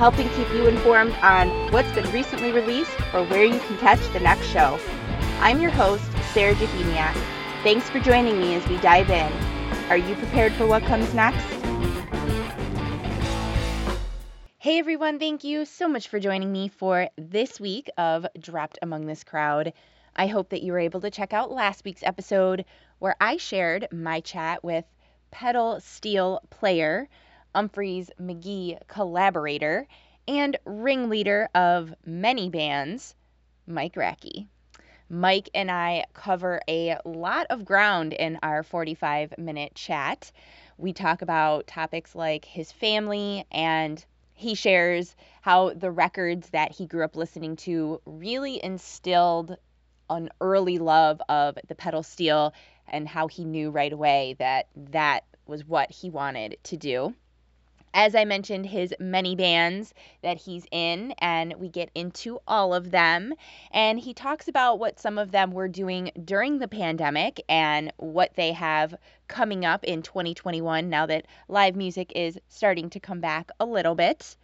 helping keep you informed on what's been recently released or where you can catch the next show. I'm your host, Sarah Jahemiak. Thanks for joining me as we dive in. Are you prepared for what comes next? Hey everyone, thank you so much for joining me for this week of Dropped Among This Crowd. I hope that you were able to check out last week's episode where I shared my chat with pedal steel player Umphrey's McGee collaborator and ringleader of many bands, Mike Racky. Mike and I cover a lot of ground in our 45 minute chat. We talk about topics like his family, and he shares how the records that he grew up listening to really instilled an early love of the pedal steel and how he knew right away that that was what he wanted to do as I mentioned, his many bands that he's in, and we get into all of them. And he talks about what some of them were doing during the pandemic and what they have coming up in 2021 now that live music is starting to come back a little bit.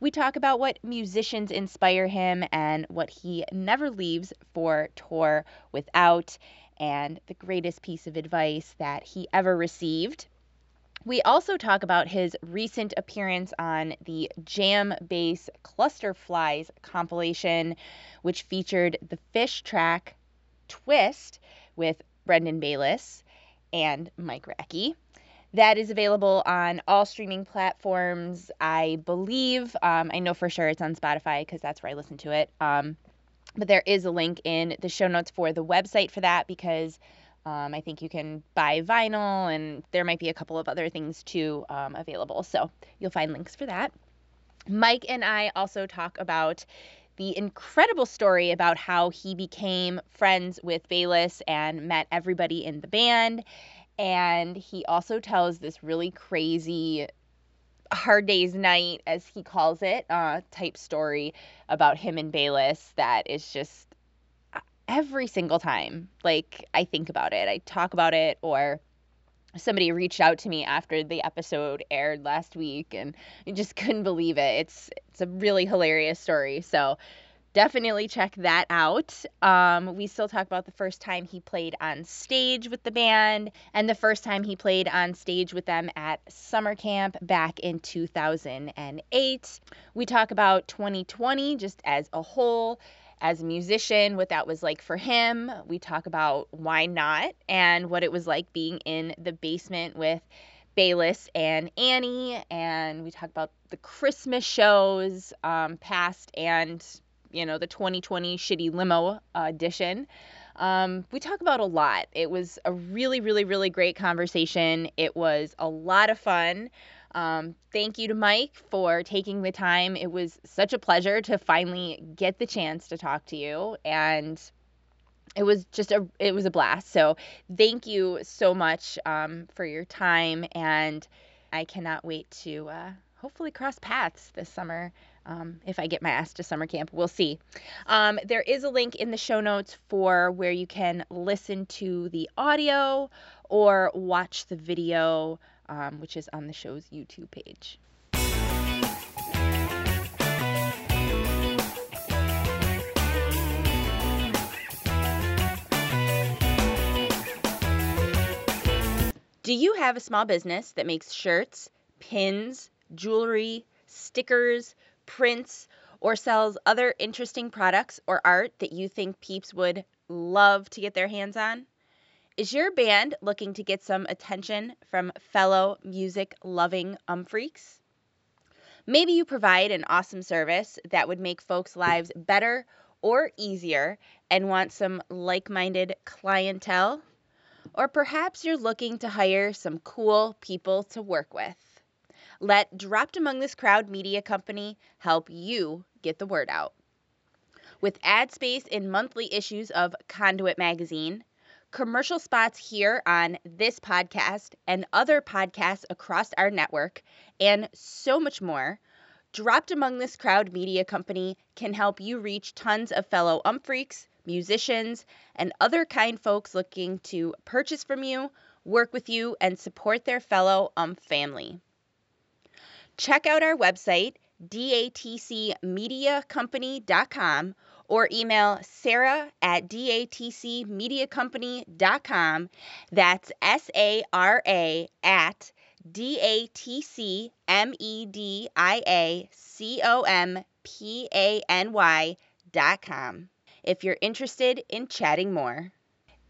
We talk about what musicians inspire him and what he never leaves for tour without, and the greatest piece of advice that he ever received. We also talk about his recent appearance on the Jam Bass Cluster Flies compilation, which featured the Phish track Twist with Brendan Bayliss and Mike Racky. That is available on all streaming platforms, I believe. Um, I know for sure it's on Spotify because that's where I listen to it. Um, but there is a link in the show notes for the website for that because um, I think you can buy vinyl, and there might be a couple of other things too um, available. So you'll find links for that. Mike and I also talk about the incredible story about how he became friends with Bayliss and met everybody in the band. And he also tells this really crazy hard day's night, as he calls it, uh, type story about him and Bayliss that is just every single time like I think about it, I talk about it or somebody reached out to me after the episode aired last week and I just couldn't believe it. It's it's a really hilarious story. So definitely check that out. Um, we still talk about the first time he played on stage with the band and the first time he played on stage with them at summer camp back in 2008. We talk about 2020 just as a whole as a musician, what that was like for him. We talk about why not and what it was like being in the basement with Bayliss and Annie. And we talk about the Christmas shows, um, past and, you know, the 2020 Shitty Limo edition. Um, we talk about a lot. It was a really, really, really great conversation. It was a lot of fun. Um, thank you to Mike for taking the time. It was such a pleasure to finally get the chance to talk to you and it was just a it was a blast. So thank you so much um, for your time and I cannot wait to uh, hopefully cross paths this summer. Um, if I get my ass to summer camp, we'll see. Um, there is a link in the show notes for where you can listen to the audio or watch the video um, which is on the show's YouTube page. Do you have a small business that makes shirts, pins, jewelry, stickers, prints, or sells other interesting products or art that you think peeps would love to get their hands on? Is your band looking to get some attention from fellow music loving umphreaks? Maybe you provide an awesome service that would make folks' lives better or easier and want some like minded clientele. Or perhaps you're looking to hire some cool people to work with. Let Dropped Among This Crowd Media Company help you get the word out. with ad space in monthly issues of Conduit Magazine, commercial spots here on this podcast and other podcasts across our network, and so much more. Dropped Among This Crowd Media Company can help you reach tons of fellow umphreaks, musicians, and other kind folks looking to purchase from you, work with you, and support their fellow umph family. Check out our website, datcmediacompany.com, or email sarah at datcmediacompany.com. That's S A R A at D A T C M E D I A C O M P A N Y dot com if you're interested in chatting more.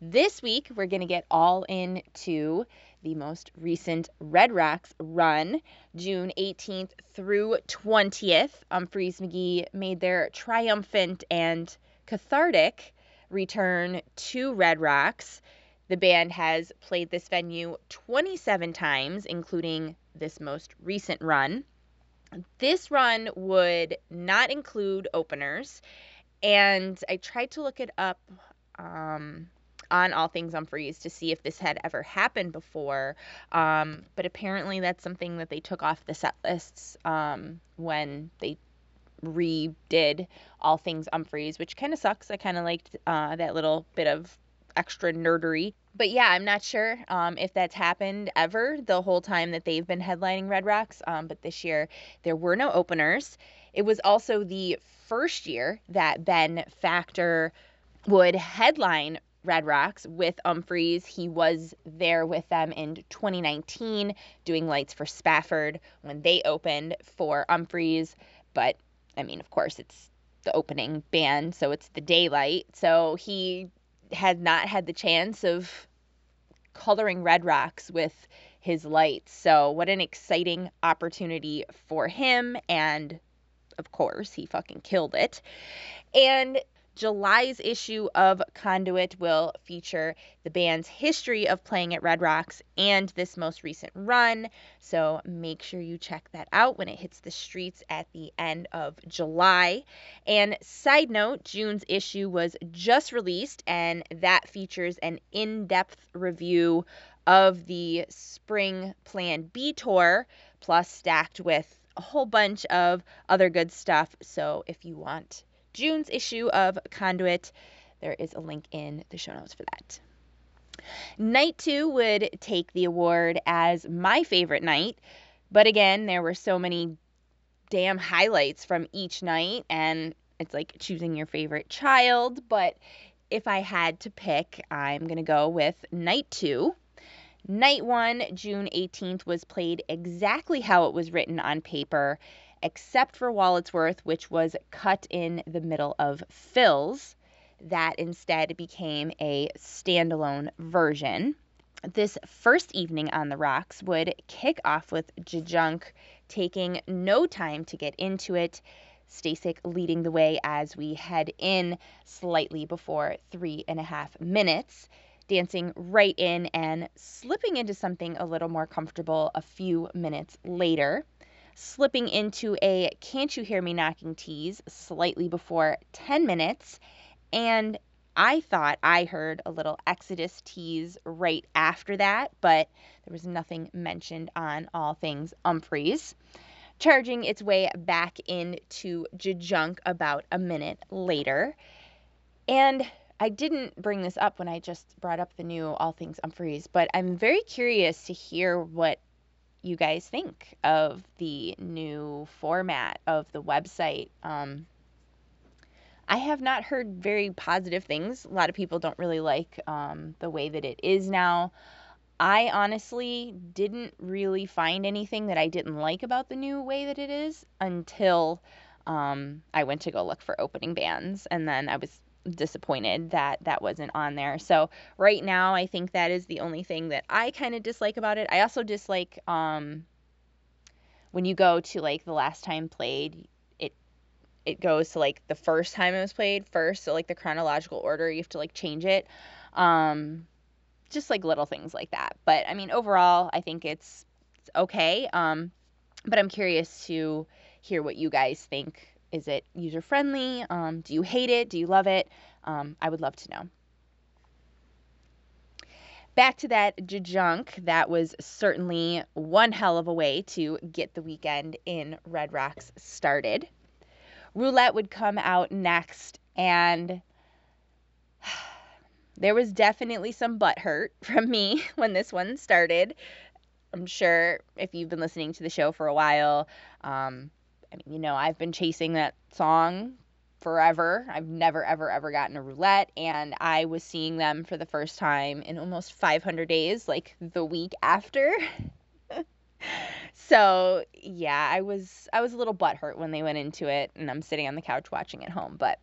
This week, we're going to get all into the most recent Red Rocks run, June 18th through 20th. Umphrey's McGee made their triumphant and cathartic return to Red Rocks. The band has played this venue 27 times, including this most recent run. This run would not include openers, and I tried to look it up um, on All Things Umphreys to see if this had ever happened before, um, but apparently that's something that they took off the set lists um, when they redid All Things Umphreys, which kind of sucks. I kind of liked uh, that little bit of extra nerdery. But yeah, I'm not sure um, if that's happened ever the whole time that they've been headlining Red Rocks. Um, but this year there were no openers. It was also the first year that Ben Factor would headline Red Rocks with Umphreys. He was there with them in 2019 doing lights for Spafford when they opened for Umphreys. But I mean, of course, it's the opening band, so it's the daylight. So he had not had the chance of coloring Red Rocks with his lights. So, what an exciting opportunity for him. And of course, he fucking killed it. And July's issue of Conduit will feature the band's history of playing at Red Rocks and this most recent run. So make sure you check that out when it hits the streets at the end of July. And side note, June's issue was just released, and that features an in depth review of the spring Plan B tour, plus stacked with a whole bunch of other good stuff. So if you want June's issue of Conduit. There is a link in the show notes for that. Night two would take the award as my favorite night, but again, there were so many damn highlights from each night, and it's like choosing your favorite child. But if I had to pick, I'm going to go with night two. Night one, June 18th, was played exactly how it was written on paper except for Walletsworth, which was cut in the middle of Phil's. That instead became a standalone version. This first evening on the rocks would kick off with Jajunk taking no time to get into it. Stasik leading the way as we head in slightly before three and a half minutes, dancing right in and slipping into something a little more comfortable a few minutes later slipping into a Can't You Hear Me Knocking tease slightly before 10 minutes. And I thought I heard a little Exodus tease right after that, but there was nothing mentioned on All Things Umphreys. Charging its way back into Jajunk about a minute later. And I didn't bring this up when I just brought up the new All Things Umphreys, but I'm very curious to hear what you guys think of the new format of the website. Um, I have not heard very positive things. A lot of people don't really like um, the way that it is now. I honestly didn't really find anything that I didn't like about the new way that it is until um, I went to go look for opening bands, and then I was disappointed that that wasn't on there. So right now, I think that is the only thing that I kind of dislike about it. I also dislike um, when you go to like the last time played, it it goes to like the first time it was played first, so like the chronological order, you have to like change it. Um, just like little things like that. But I mean, overall, I think it's, it's okay. Um, but I'm curious to hear what you guys think Is it user friendly? Um, do you hate it? Do you love it? Um, I would love to know. Back to that junk, that was certainly one hell of a way to get the weekend in Red Rocks started. Roulette would come out next, and there was definitely some butt hurt from me when this one started. I'm sure if you've been listening to the show for a while, um, I mean, you know, I've been chasing that song forever. I've never, ever, ever gotten a roulette, and I was seeing them for the first time in almost 500 days, like the week after. so yeah, I was I was a little butthurt when they went into it, and I'm sitting on the couch watching at home, but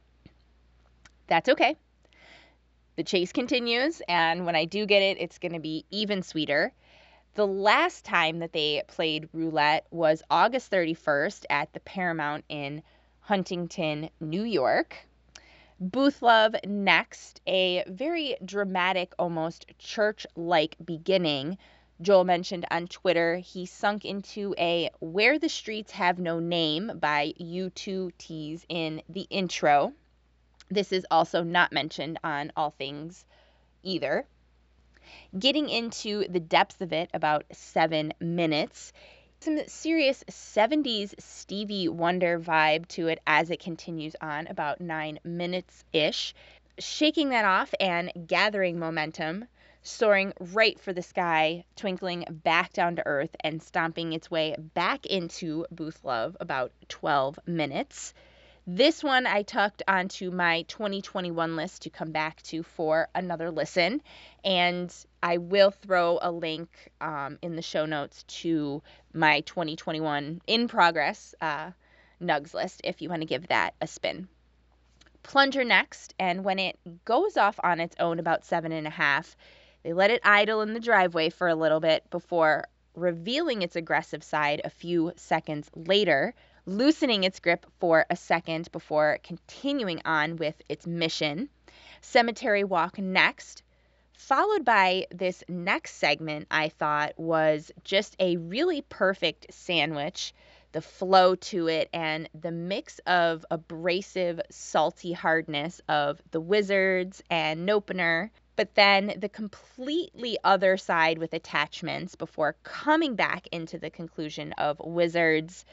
that's okay. The chase continues, and when I do get it, it's going to be even sweeter. The last time that they played roulette was August 31st at the Paramount in Huntington, New York. Booth Love next, a very dramatic, almost church like beginning. Joel mentioned on Twitter he sunk into a Where the Streets Have No Name by U2 tease in the intro. This is also not mentioned on All Things either. Getting into the depths of it about seven minutes. Some serious 70s Stevie Wonder vibe to it as it continues on, about nine minutes ish. Shaking that off and gathering momentum, soaring right for the sky, twinkling back down to earth, and stomping its way back into Booth Love about 12 minutes. This one I tucked onto my 2021 list to come back to for another listen. And I will throw a link um, in the show notes to my 2021 in progress uh, Nugs list if you want to give that a spin. Plunger next, and when it goes off on its own about seven and a half, they let it idle in the driveway for a little bit before revealing its aggressive side a few seconds later loosening its grip for a second before continuing on with its mission. Cemetery Walk next, followed by this next segment, I thought was just a really perfect sandwich. The flow to it and the mix of abrasive, salty hardness of the Wizards and Nopener, but then the completely other side with attachments before coming back into the conclusion of Wizards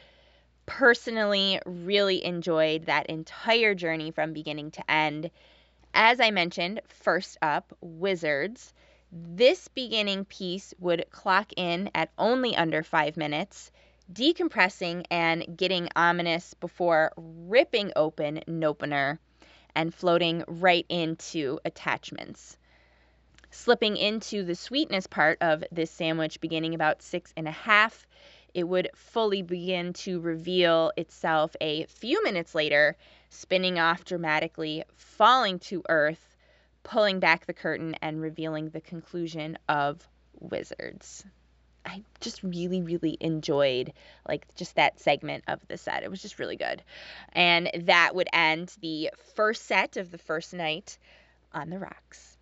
personally really enjoyed that entire journey from beginning to end. As I mentioned, first up, Wizards. This beginning piece would clock in at only under five minutes, decompressing and getting ominous before ripping open Nopener and floating right into attachments. Slipping into the sweetness part of this sandwich beginning about six and a half it would fully begin to reveal itself a few minutes later, spinning off dramatically, falling to earth, pulling back the curtain, and revealing the conclusion of Wizards. I just really, really enjoyed like just that segment of the set. It was just really good. And that would end the first set of the first night on the rocks.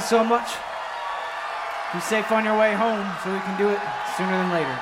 Guys so much. Be safe on your way home so we can do it sooner than later.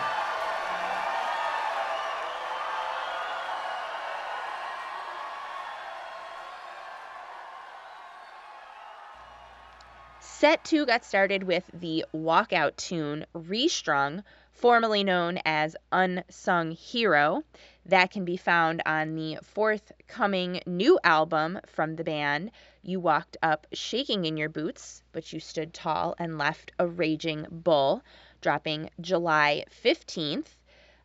Set 2 got started with the walkout tune Restrung, formerly known as Unsung Hero. That can be found on the forthcoming new album from the band. You walked up shaking in your boots, but you stood tall and left a raging bull, dropping July 15th.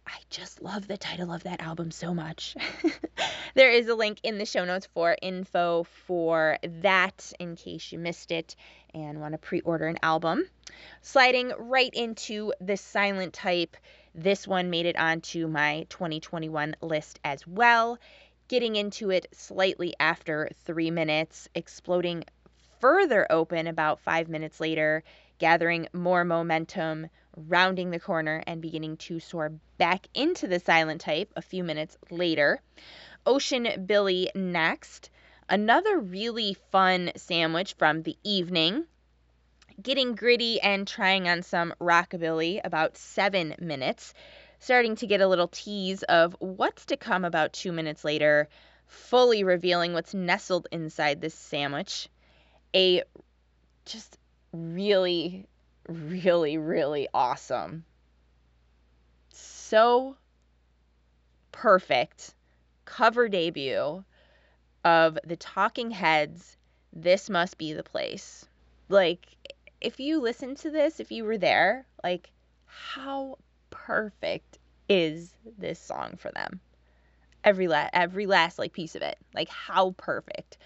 I just love the title of that album so much. there is a link in the show notes for info for that in case you missed it and want to pre order an album. Sliding right into the silent type, this one made it onto my 2021 list as well. Getting into it slightly after three minutes, exploding further open about five minutes later, gathering more momentum, rounding the corner and beginning to soar back into the silent type a few minutes later. Ocean Billy next. Another really fun sandwich from the evening. Getting gritty and trying on some rockabilly about seven minutes. Starting to get a little tease of what's to come about two minutes later, fully revealing what's nestled inside this sandwich. A just really really, really awesome. So perfect cover debut of the Talking Heads. This must be the place. Like, if you listen to this, if you were there, like, how perfect is this song for them? Every la- every last like piece of it. Like, how perfect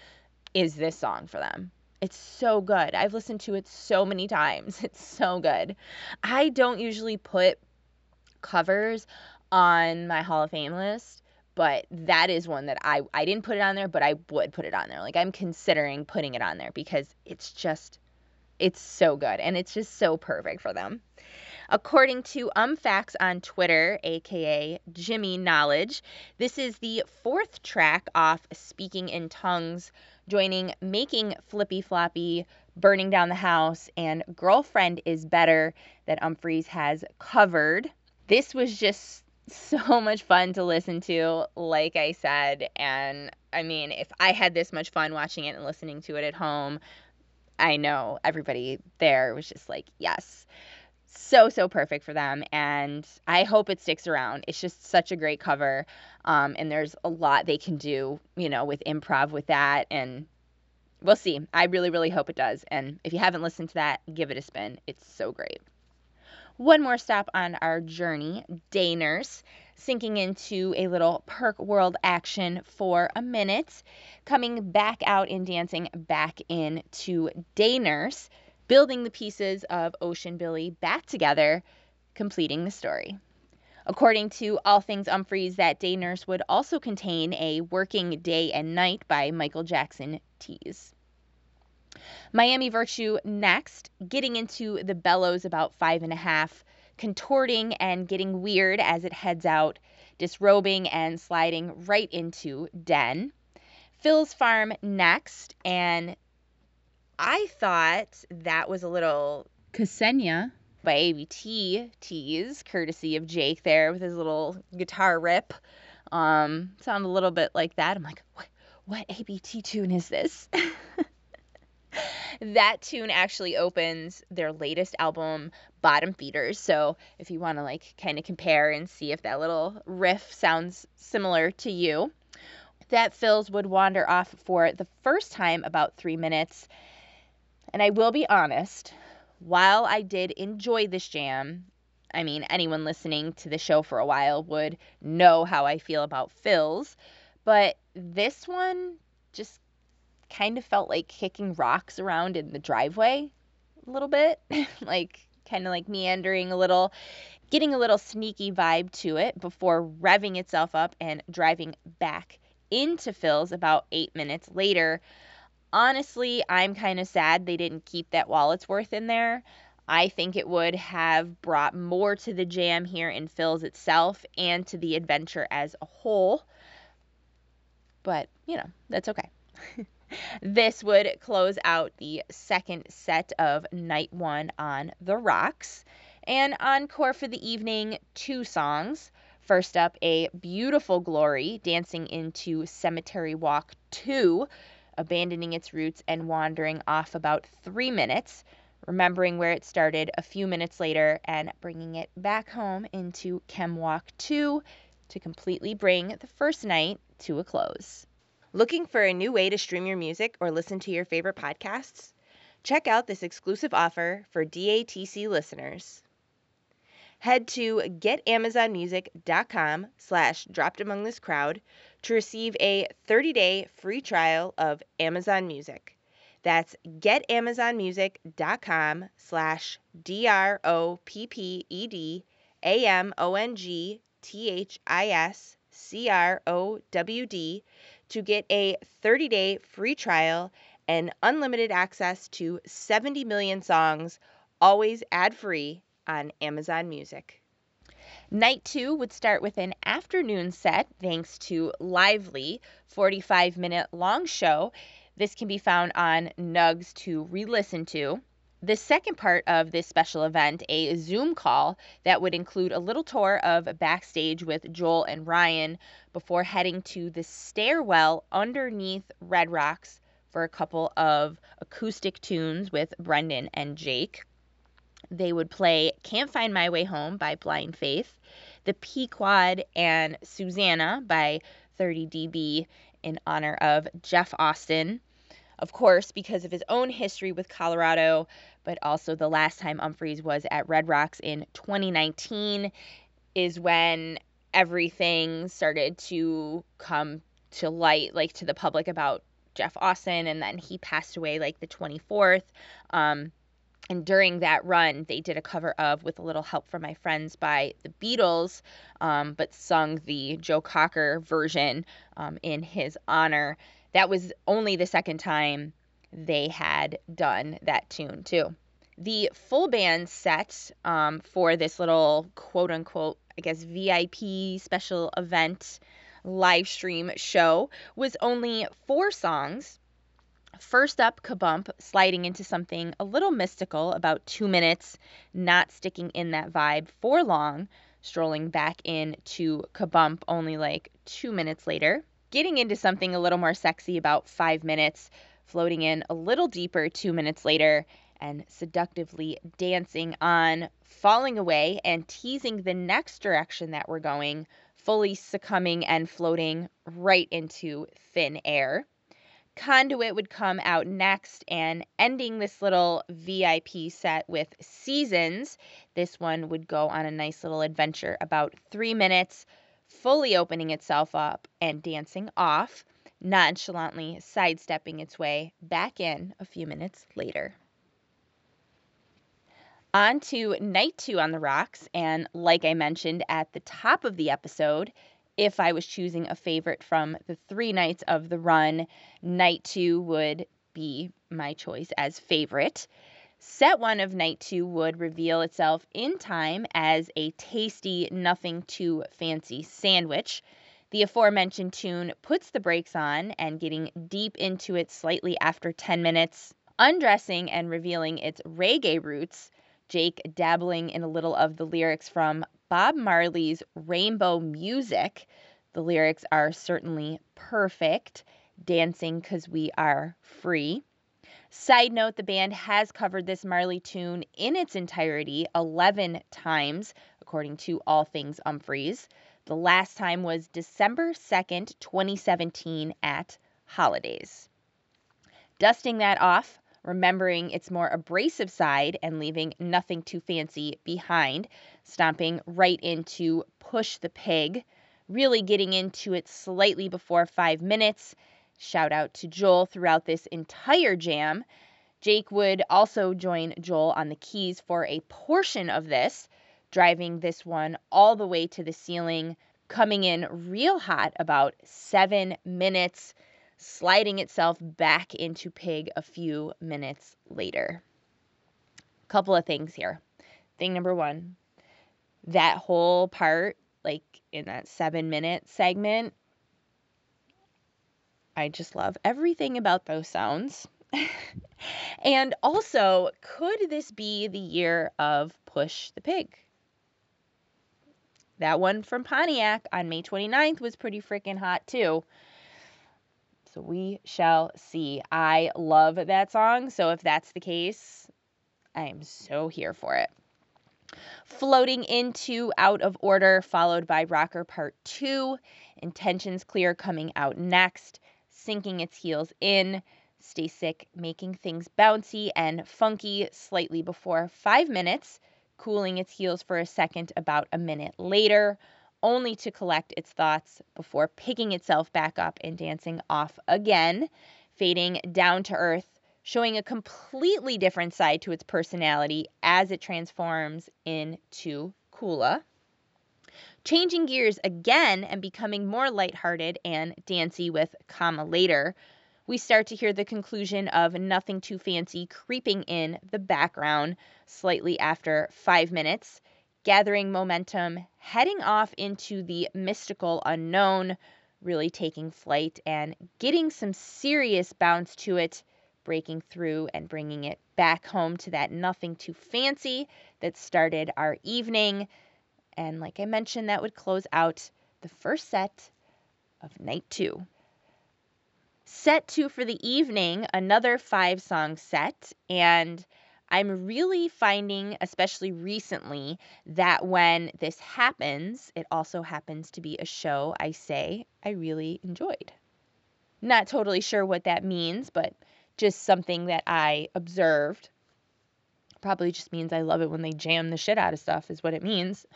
is this song for them? It's so good. I've listened to it so many times. It's so good. I don't usually put covers on my Hall of Fame list, but that is one that I I didn't put it on there, but I would put it on there. Like I'm considering putting it on there because it's just it's so good and it's just so perfect for them. According to umfacts on Twitter, aka Jimmy Knowledge, this is the fourth track off Speaking in Tongues joining Making Flippy Floppy, Burning Down the House, and Girlfriend is Better that Umphrey's has covered. This was just so much fun to listen to, like I said. And I mean, if I had this much fun watching it and listening to it at home, I know everybody there was just like, yes. So, so perfect for them. And I hope it sticks around. It's just such a great cover. Um, and there's a lot they can do, you know, with improv with that. And we'll see. I really, really hope it does. And if you haven't listened to that, give it a spin. It's so great. One more stop on our journey Day Nurse, sinking into a little perk world action for a minute, coming back out and dancing back into Day Nurse, building the pieces of Ocean Billy back together, completing the story. According to All Things Umphrey's, that day nurse would also contain a Working Day and Night by Michael Jackson tease. Miami Virtue next, getting into the bellows about five and a half, contorting and getting weird as it heads out, disrobing and sliding right into Den. Phil's Farm next, and I thought that was a little Ksenia by ABT tease, courtesy of Jake there with his little guitar rip. Um, sound a little bit like that. I'm like, what, what ABT tune is this? that tune actually opens their latest album, Bottom Feeders. So if you want to like kind of compare and see if that little riff sounds similar to you, that Phil's would wander off for the first time about three minutes. And I will be honest, while I did enjoy this jam, I mean, anyone listening to the show for a while would know how I feel about Phil's, but this one just kind of felt like kicking rocks around in the driveway a little bit, like kind of like meandering a little, getting a little sneaky vibe to it before revving itself up and driving back into Phil's about eight minutes later. Honestly, I'm kind of sad they didn't keep that wallet's worth in there. I think it would have brought more to the jam here in Phil's itself and to the adventure as a whole. But, you know, that's okay. this would close out the second set of night one on the rocks. And encore for the evening, two songs. First up, a beautiful glory dancing into Cemetery Walk 2, abandoning its roots and wandering off about three minutes, remembering where it started a few minutes later and bringing it back home into Chem Walk 2 to completely bring the first night to a close. Looking for a new way to stream your music or listen to your favorite podcasts? Check out this exclusive offer for DATC listeners. Head to getamazonmusic.com slash dropped among this crowd to receive a 30-day free trial of Amazon Music. That's getamazonmusic.com slash D-R-O-P-P-E-D-A-M-O-N-G-T-H-I-S-C-R-O-W-D to get a 30 day free trial and unlimited access to 70 million songs, always ad free on Amazon Music. Night two would start with an afternoon set thanks to Lively, 45 minute long show. This can be found on Nugs to re listen to. The second part of this special event, a Zoom call that would include a little tour of backstage with Joel and Ryan before heading to the stairwell underneath Red Rocks for a couple of acoustic tunes with Brendan and Jake. They would play Can't Find My Way Home by Blind Faith, The Pequod and Susanna by 30dB in honor of Jeff Austin of course, because of his own history with Colorado, but also the last time Umphrey's was at Red Rocks in 2019 is when everything started to come to light, like to the public about Jeff Austin, and then he passed away like the 24th. Um, and during that run, they did a cover of With a Little Help from My Friends by the Beatles, um, but sung the Joe Cocker version um, in his honor that was only the second time they had done that tune too. The full band set um, for this little quote unquote, I guess, VIP special event live stream show was only four songs. First up, Kabump, sliding into something a little mystical, about two minutes, not sticking in that vibe for long, strolling back in to Kabump only like two minutes later getting into something a little more sexy about five minutes, floating in a little deeper two minutes later, and seductively dancing on, falling away, and teasing the next direction that we're going, fully succumbing and floating right into thin air. Conduit would come out next and ending this little VIP set with Seasons. This one would go on a nice little adventure about three minutes, fully opening itself up and dancing off, nonchalantly sidestepping its way back in a few minutes later. On to night two on the rocks, and like I mentioned at the top of the episode, if I was choosing a favorite from the three nights of the run, night two would be my choice as favorite. Set one of night two would reveal itself in time as a tasty, nothing too fancy sandwich. The aforementioned tune puts the brakes on and getting deep into it slightly after 10 minutes, undressing and revealing its reggae roots. Jake dabbling in a little of the lyrics from Bob Marley's Rainbow Music. The lyrics are certainly perfect. Dancing because we are free. Side note the band has covered this Marley tune in its entirety 11 times, according to All Things Umphrey's. The last time was December 2nd, 2017, at Holidays. Dusting that off, remembering its more abrasive side and leaving nothing too fancy behind, stomping right into Push the Pig, really getting into it slightly before five minutes Shout out to Joel throughout this entire jam. Jake would also join Joel on the keys for a portion of this, driving this one all the way to the ceiling, coming in real hot about seven minutes, sliding itself back into Pig a few minutes later. Couple of things here. Thing number one, that whole part, like in that seven minute segment, I just love everything about those sounds. and also, could this be the year of Push the Pig? That one from Pontiac on May 29th was pretty freaking hot too. So we shall see. I love that song. So if that's the case, I am so here for it. Floating into Out of Order, followed by Rocker Part 2. Intentions Clear coming out next. Sinking its heels in. Stasik, making things bouncy and funky slightly before five minutes, cooling its heels for a second about a minute later, only to collect its thoughts before picking itself back up and dancing off again, fading down to earth showing a completely different side to its personality as it transforms into Kula. Changing gears again and becoming more lighthearted and dancy with comma later, we start to hear the conclusion of Nothing Too Fancy creeping in the background slightly after five minutes, gathering momentum, heading off into the mystical unknown, really taking flight and getting some serious bounce to it breaking through and bringing it back home to that nothing too fancy that started our evening. And like I mentioned, that would close out the first set of night two. Set two for the evening, another five song set. And I'm really finding, especially recently, that when this happens, it also happens to be a show I say I really enjoyed. Not totally sure what that means, but just something that I observed. Probably just means I love it when they jam the shit out of stuff, is what it means.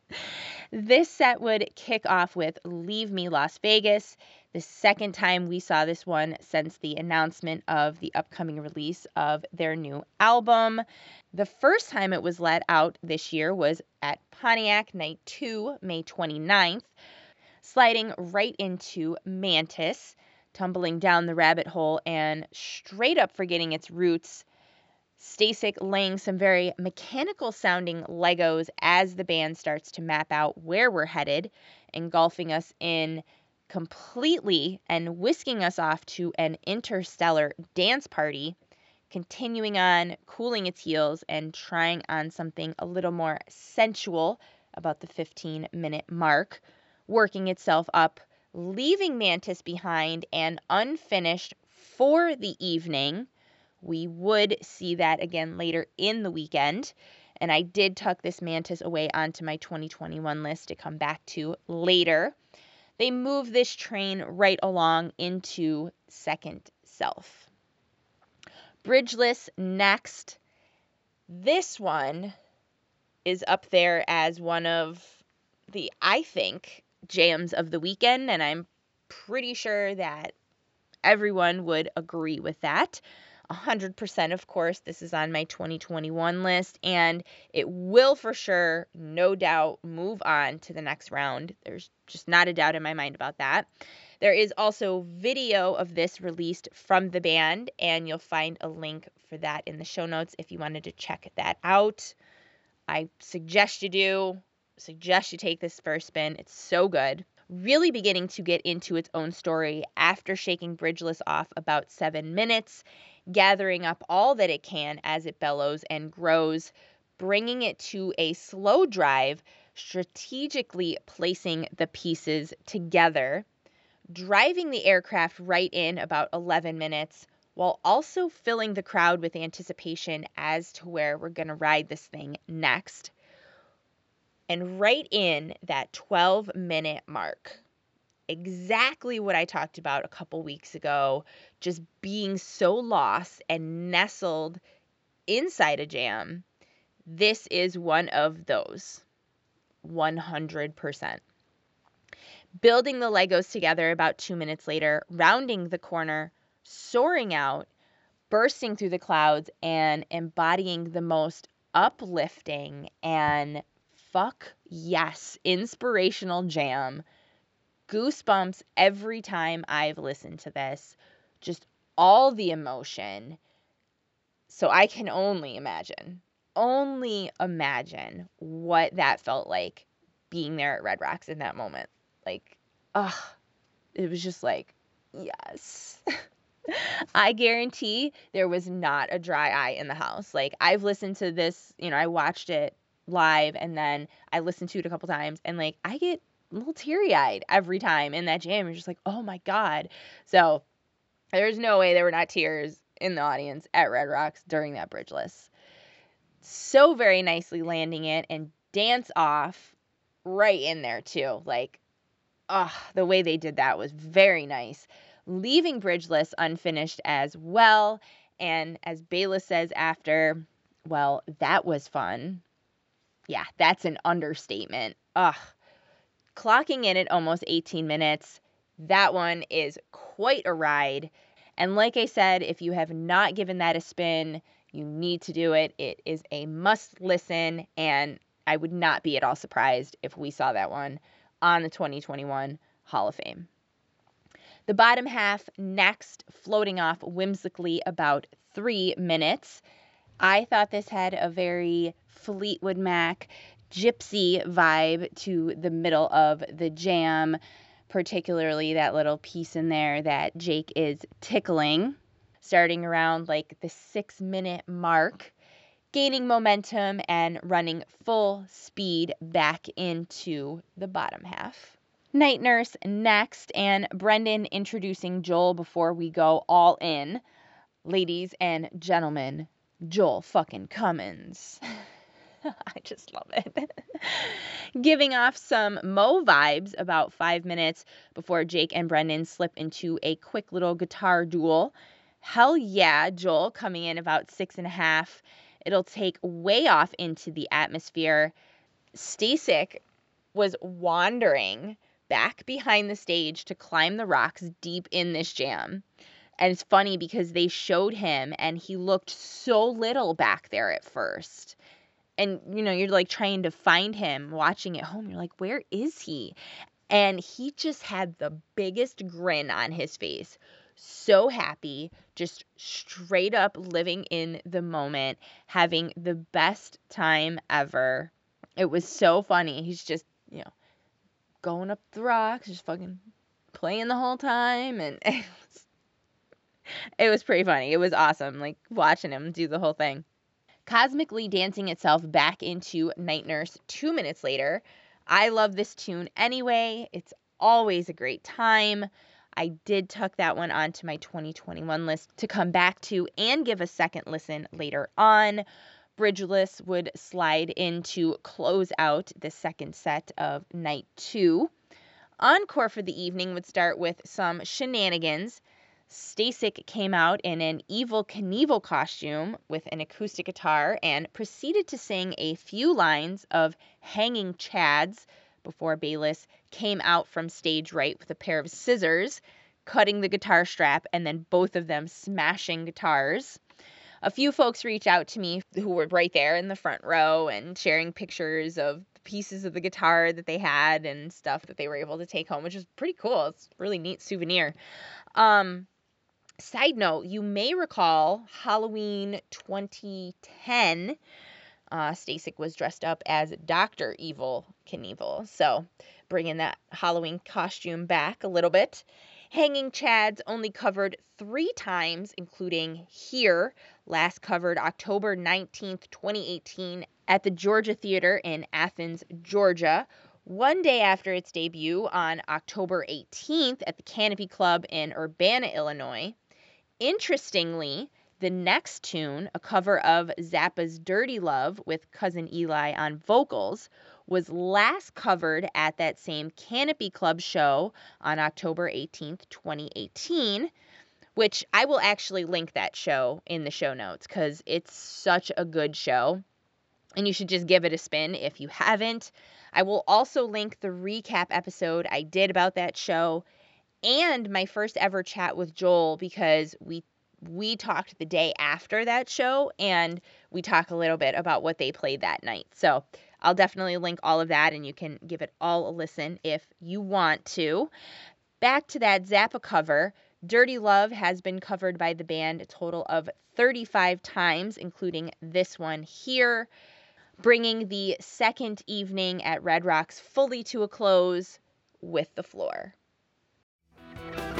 this set would kick off with Leave Me Las Vegas, the second time we saw this one since the announcement of the upcoming release of their new album. The first time it was let out this year was at Pontiac Night 2, May 29th, sliding right into Mantis tumbling down the rabbit hole and straight up forgetting its roots. Stasik laying some very mechanical sounding Legos as the band starts to map out where we're headed, engulfing us in completely and whisking us off to an interstellar dance party, continuing on, cooling its heels, and trying on something a little more sensual about the 15 minute mark, working itself up leaving Mantis behind and unfinished for the evening. We would see that again later in the weekend. And I did tuck this Mantis away onto my 2021 list to come back to later. They move this train right along into Second Self. Bridgeless next. This one is up there as one of the, I think, jams of the weekend, and I'm pretty sure that everyone would agree with that. 100%, of course, this is on my 2021 list, and it will for sure, no doubt, move on to the next round. There's just not a doubt in my mind about that. There is also video of this released from the band, and you'll find a link for that in the show notes if you wanted to check that out. I suggest you do suggest you take this first spin. It's so good. Really beginning to get into its own story after shaking Bridgeless off about seven minutes, gathering up all that it can as it bellows and grows, bringing it to a slow drive, strategically placing the pieces together, driving the aircraft right in about 11 minutes, while also filling the crowd with anticipation as to where we're going to ride this thing next and right in that 12 minute mark. Exactly what I talked about a couple weeks ago, just being so lost and nestled inside a jam. This is one of those. 100%. Building the Legos together about two minutes later, rounding the corner, soaring out, bursting through the clouds, and embodying the most uplifting and fuck yes, inspirational jam. Goosebumps every time I've listened to this. Just all the emotion. So I can only imagine, only imagine what that felt like being there at Red Rocks in that moment. Like, ugh, it was just like Yes. I guarantee there was not a dry eye in the house. Like I've listened to this, you know, I watched it live and then I listened to it a couple times and like I get a little teary eyed every time in that jam. You're just like, oh my God. So there's no way there were not tears in the audience at Red Rocks during that bridgeless. So very nicely landing it and dance off right in there too. Like, oh, the way they did that was very nice. Leaving bridgeless unfinished as well. And as Bayliss says after, well, that was fun. Yeah, that's an understatement. Ugh. Clocking in at almost 18 minutes. That one is quite a ride. And like I said, if you have not given that a spin, you need to do it. It is a must listen, and I would not be at all surprised if we saw that one on the 2021 Hall of Fame. The bottom half next, floating off whimsically about three minutes. I thought this had a very Fleetwood Mac gypsy vibe to the middle of the jam, particularly that little piece in there that Jake is tickling, starting around like the six minute mark, gaining momentum and running full speed back into the bottom half. Night Nurse next, and Brendan introducing Joel before we go all in. Ladies and gentlemen, Joel fucking Cummins. I just love it. Giving off some Mo vibes about five minutes before Jake and Brendan slip into a quick little guitar duel. Hell yeah, Joel coming in about six and a half. It'll take way off into the atmosphere. Stasik was wandering back behind the stage to climb the rocks deep in this jam. And it's funny because they showed him and he looked so little back there at first. And you know you're like trying to find him watching at home. You're like where is he? And he just had the biggest grin on his face. So happy just straight up living in the moment having the best time ever. It was so funny. He's just you know going up the rocks just fucking playing the whole time and it was, pretty funny it was awesome like watching him do the whole thing cosmically dancing itself back into Night Nurse two minutes later. I love this tune anyway. It's always a great time. I did tuck that one onto my 2021 list to come back to and give a second listen later on. Bridgeless would slide in to close out the second set of night two. Encore for the evening would start with some shenanigans Stasik came out in an Evel Knievel costume with an acoustic guitar and proceeded to sing a few lines of Hanging Chads before Bayliss came out from stage right with a pair of scissors, cutting the guitar strap and then both of them smashing guitars. A few folks reached out to me who were right there in the front row and sharing pictures of pieces of the guitar that they had and stuff that they were able to take home, which was pretty cool. It's a really neat souvenir. Um, Side note, you may recall Halloween 2010. Uh, Stasik was dressed up as Dr. Evel Knievel. So, bringing that Halloween costume back a little bit. Hanging Chads only covered three times, including here, last covered October 19th, 2018, at the Georgia Theater in Athens, Georgia. One day after its debut on October 18th at the Canopy Club in Urbana, Illinois. Interestingly, the next tune, a cover of Zappa's Dirty Love with Cousin Eli on vocals, was last covered at that same Canopy Club show on October 18th, 2018, which I will actually link that show in the show notes because it's such a good show. And you should just give it a spin if you haven't. I will also link the recap episode I did about that show and my first ever chat with Joel because we we talked the day after that show and we talk a little bit about what they played that night. So I'll definitely link all of that and you can give it all a listen if you want to. Back to that Zappa cover. Dirty Love has been covered by the band a total of 35 times, including this one here, bringing the second evening at Red Rocks fully to a close with the floor. Thank you.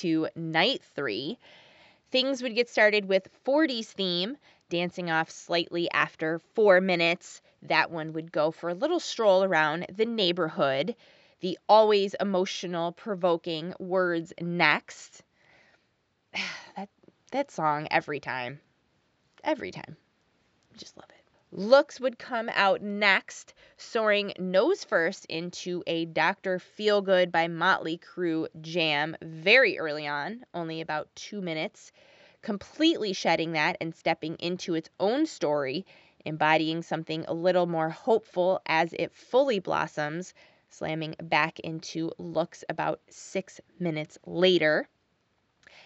To night three. Things would get started with 40s theme, dancing off slightly after four minutes. That one would go for a little stroll around the neighborhood. The always emotional, provoking words next. that that song every time. Every time. Just love it. Looks would come out next, soaring nose first into a Dr. Feelgood by Motley Crue jam very early on, only about two minutes, completely shedding that and stepping into its own story, embodying something a little more hopeful as it fully blossoms, slamming back into Looks about six minutes later.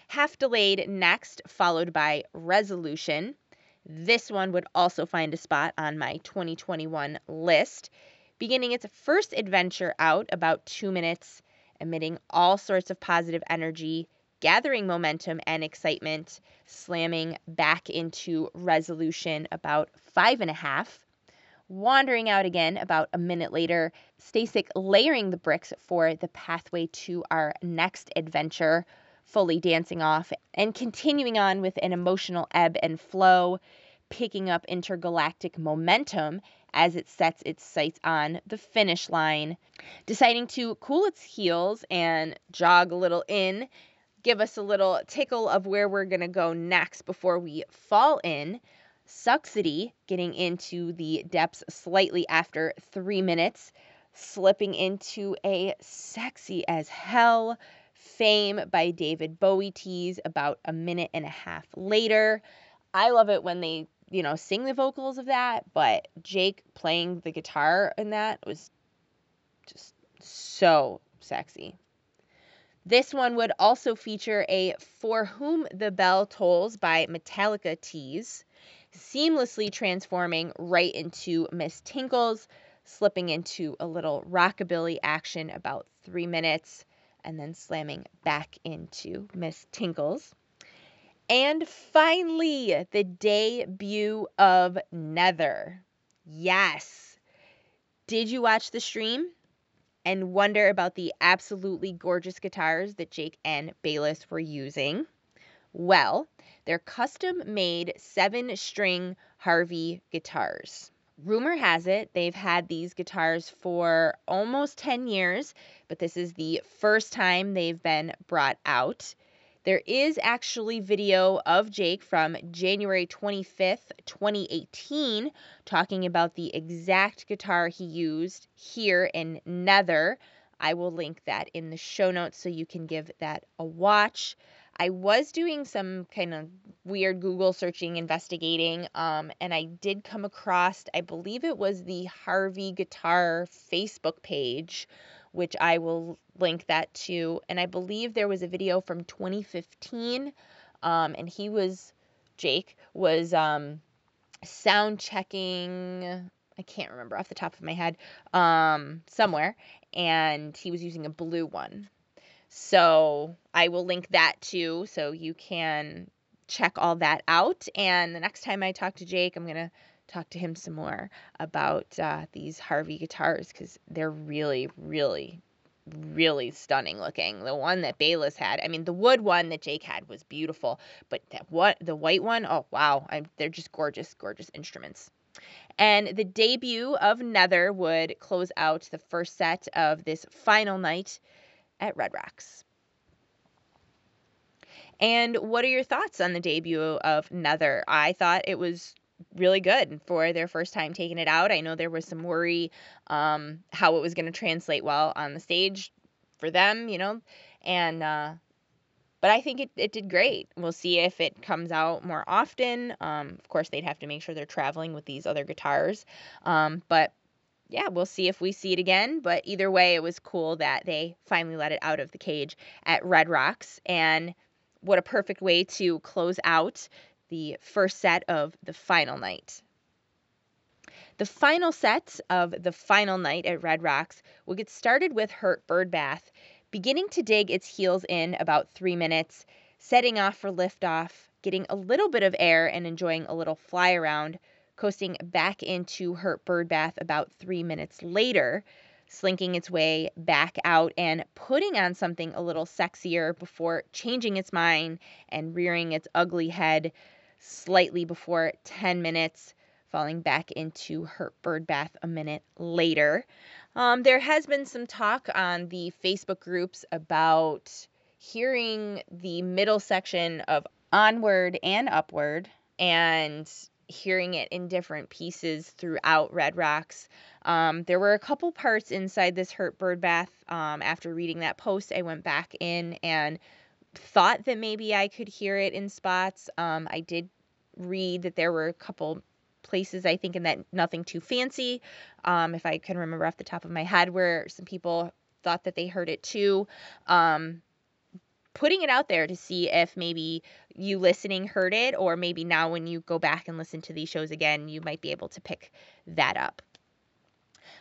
Half delayed next, followed by Resolution this one would also find a spot on my 2021 list, beginning its first adventure out about two minutes, emitting all sorts of positive energy, gathering momentum and excitement, slamming back into resolution about five and a half. Wandering out again about a minute later, Stasik layering the bricks for the pathway to our next adventure, fully dancing off, and continuing on with an emotional ebb and flow, picking up intergalactic momentum as it sets its sights on the finish line, deciding to cool its heels and jog a little in, give us a little tickle of where we're going to go next before we fall in. Suxity getting into the depths slightly after three minutes, slipping into a sexy as hell Fame by David Bowie tease about a minute and a half later. I love it when they, you know, sing the vocals of that, but Jake playing the guitar in that was just so sexy. This one would also feature a For Whom the Bell Tolls by Metallica tease, seamlessly transforming right into Miss Tinkles, slipping into a little rockabilly action about three minutes and then slamming back into Miss Tinkles. And finally, the debut of Nether. Yes. Did you watch the stream and wonder about the absolutely gorgeous guitars that Jake and Bayliss were using? Well, they're custom made seven string Harvey guitars. Rumor has it they've had these guitars for almost 10 years, but this is the first time they've been brought out. There is actually video of Jake from January 25th, 2018, talking about the exact guitar he used here in Nether. I will link that in the show notes so you can give that a watch. I was doing some kind of weird Google searching, investigating, um, and I did come across, I believe it was the Harvey Guitar Facebook page, which I will link that to. And I believe there was a video from 2015, um, and he was, Jake, was um, sound checking. I can't remember off the top of my head, um, somewhere, and he was using a blue one. So I will link that too so you can check all that out. And the next time I talk to Jake, I'm going to talk to him some more about uh, these Harvey guitars because they're really, really, really stunning looking. The one that Bayliss had, I mean, the wood one that Jake had was beautiful, but that what the white one, oh wow, I, they're just gorgeous, gorgeous instruments. And the debut of Nether would close out the first set of this final night at Red Rocks. And what are your thoughts on the debut of Nether? I thought it was really good for their first time taking it out. I know there was some worry um, how it was going to translate well on the stage for them, you know, and uh, but I think it, it did great. We'll see if it comes out more often. Um, of course, they'd have to make sure they're traveling with these other guitars, um, but yeah, we'll see if we see it again. But either way, it was cool that they finally let it out of the cage at Red Rocks. And what a perfect way to close out the first set of the final night. The final set of the final night at Red Rocks will get started with Hurt Birdbath, beginning to dig its heels in about three minutes, setting off for liftoff, getting a little bit of air and enjoying a little fly around coasting back into Hurt Birdbath about three minutes later, slinking its way back out and putting on something a little sexier before changing its mind and rearing its ugly head slightly before 10 minutes, falling back into Hurt Bird Bath a minute later. Um, there has been some talk on the Facebook groups about hearing the middle section of Onward and Upward and hearing it in different pieces throughout Red Rocks. Um, there were a couple parts inside this Hurt Bird Bath. Um, after reading that post, I went back in and thought that maybe I could hear it in spots. Um, I did read that there were a couple places I think in that nothing too fancy, um, if I can remember off the top of my head, where some people thought that they heard it too. Um, putting it out there to see if maybe you listening heard it, or maybe now when you go back and listen to these shows again, you might be able to pick that up.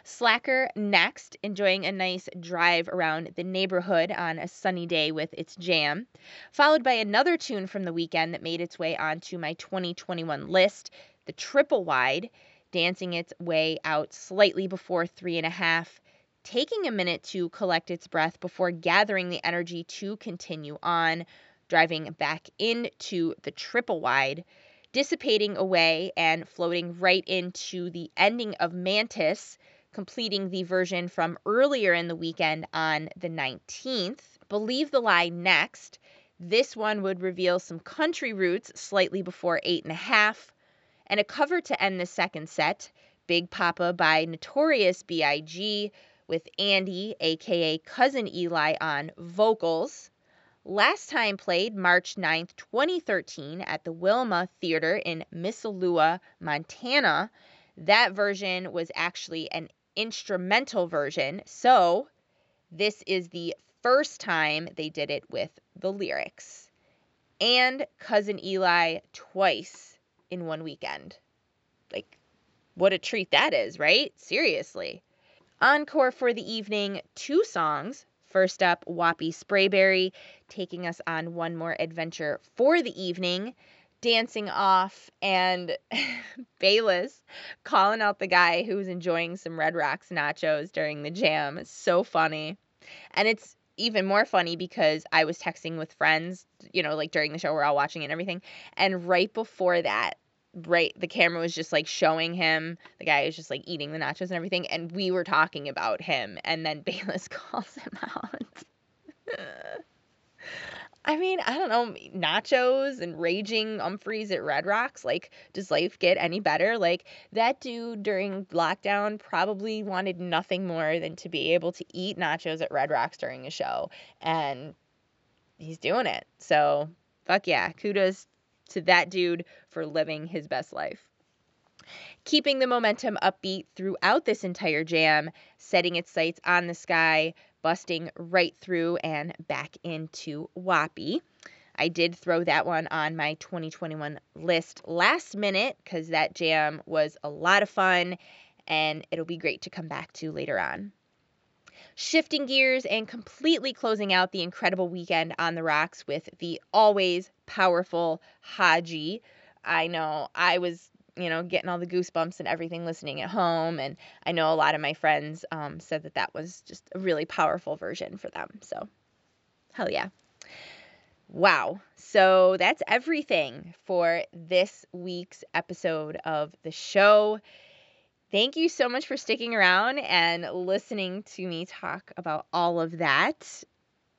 Slacker next, enjoying a nice drive around the neighborhood on a sunny day with its jam, followed by another tune from the weekend that made its way onto my 2021 list, the triple wide, dancing its way out slightly before three and a half, taking a minute to collect its breath before gathering the energy to continue on, driving back into the triple wide, dissipating away and floating right into the ending of Mantis, completing the version from earlier in the weekend on the 19th. Believe the Lie next. This one would reveal some country roots slightly before eight and a half, and a cover to end the second set, Big Papa by Notorious B.I.G., with Andy, aka Cousin Eli, on vocals. Last time played March 9th, 2013, at the Wilma Theater in Missoula, Montana. That version was actually an instrumental version, so this is the first time they did it with the lyrics. And Cousin Eli twice in one weekend. Like, what a treat that is, right? Seriously. Encore for the evening, two songs. First up, Wappy Sprayberry, taking us on one more adventure for the evening, dancing off, and Bayliss calling out the guy who was enjoying some Red Rocks nachos during the jam. So funny. And it's even more funny because I was texting with friends, you know, like during the show, we're all watching it and everything. And right before that, right the camera was just like showing him the guy is just like eating the nachos and everything and we were talking about him and then Bayliss calls him out. I mean, I don't know, nachos and raging Umphreys at Red Rocks. Like, does life get any better? Like, that dude during lockdown probably wanted nothing more than to be able to eat nachos at Red Rocks during a show. And he's doing it. So, fuck yeah. Kudos to that dude for living his best life. Keeping the momentum upbeat throughout this entire jam, setting its sights on the sky, busting right through and back into Wappy. I did throw that one on my 2021 list last minute because that jam was a lot of fun and it'll be great to come back to later on. Shifting gears and completely closing out the incredible weekend on the rocks with the always powerful Haji. I know I was, you know, getting all the goosebumps and everything listening at home. And I know a lot of my friends um, said that that was just a really powerful version for them. So, hell yeah. Wow. So that's everything for this week's episode of the show. Thank you so much for sticking around and listening to me talk about all of that.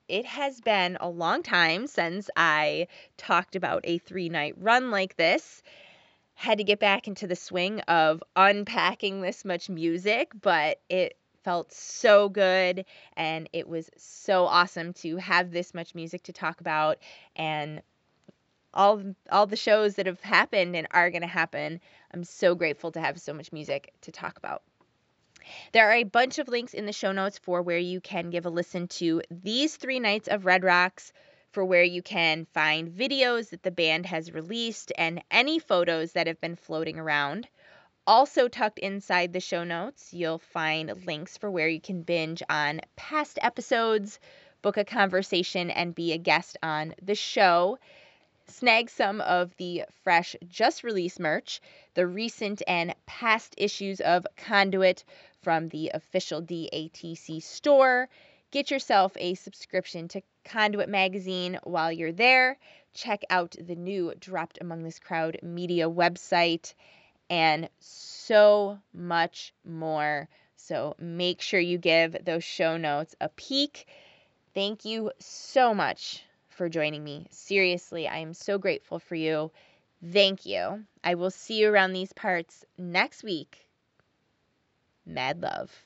It has been a long time since I talked about a three night run like this. Had to get back into the swing of unpacking this much music, but it felt so good and it was so awesome to have this much music to talk about and all all the shows that have happened and are going to happen. I'm so grateful to have so much music to talk about. There are a bunch of links in the show notes for where you can give a listen to these three nights of Red Rocks, for where you can find videos that the band has released and any photos that have been floating around. Also, tucked inside the show notes, you'll find links for where you can binge on past episodes, book a conversation, and be a guest on the show snag some of the fresh, just released merch, the recent and past issues of Conduit, from the official DATC store. Get yourself a subscription to Conduit Magazine while you're there. Check out the new Dropped Among This Crowd media website and so much more. So make sure you give those show notes a peek. Thank you so much for joining me. Seriously, I am so grateful for you. Thank you. I will see you around these parts next week. Mad love.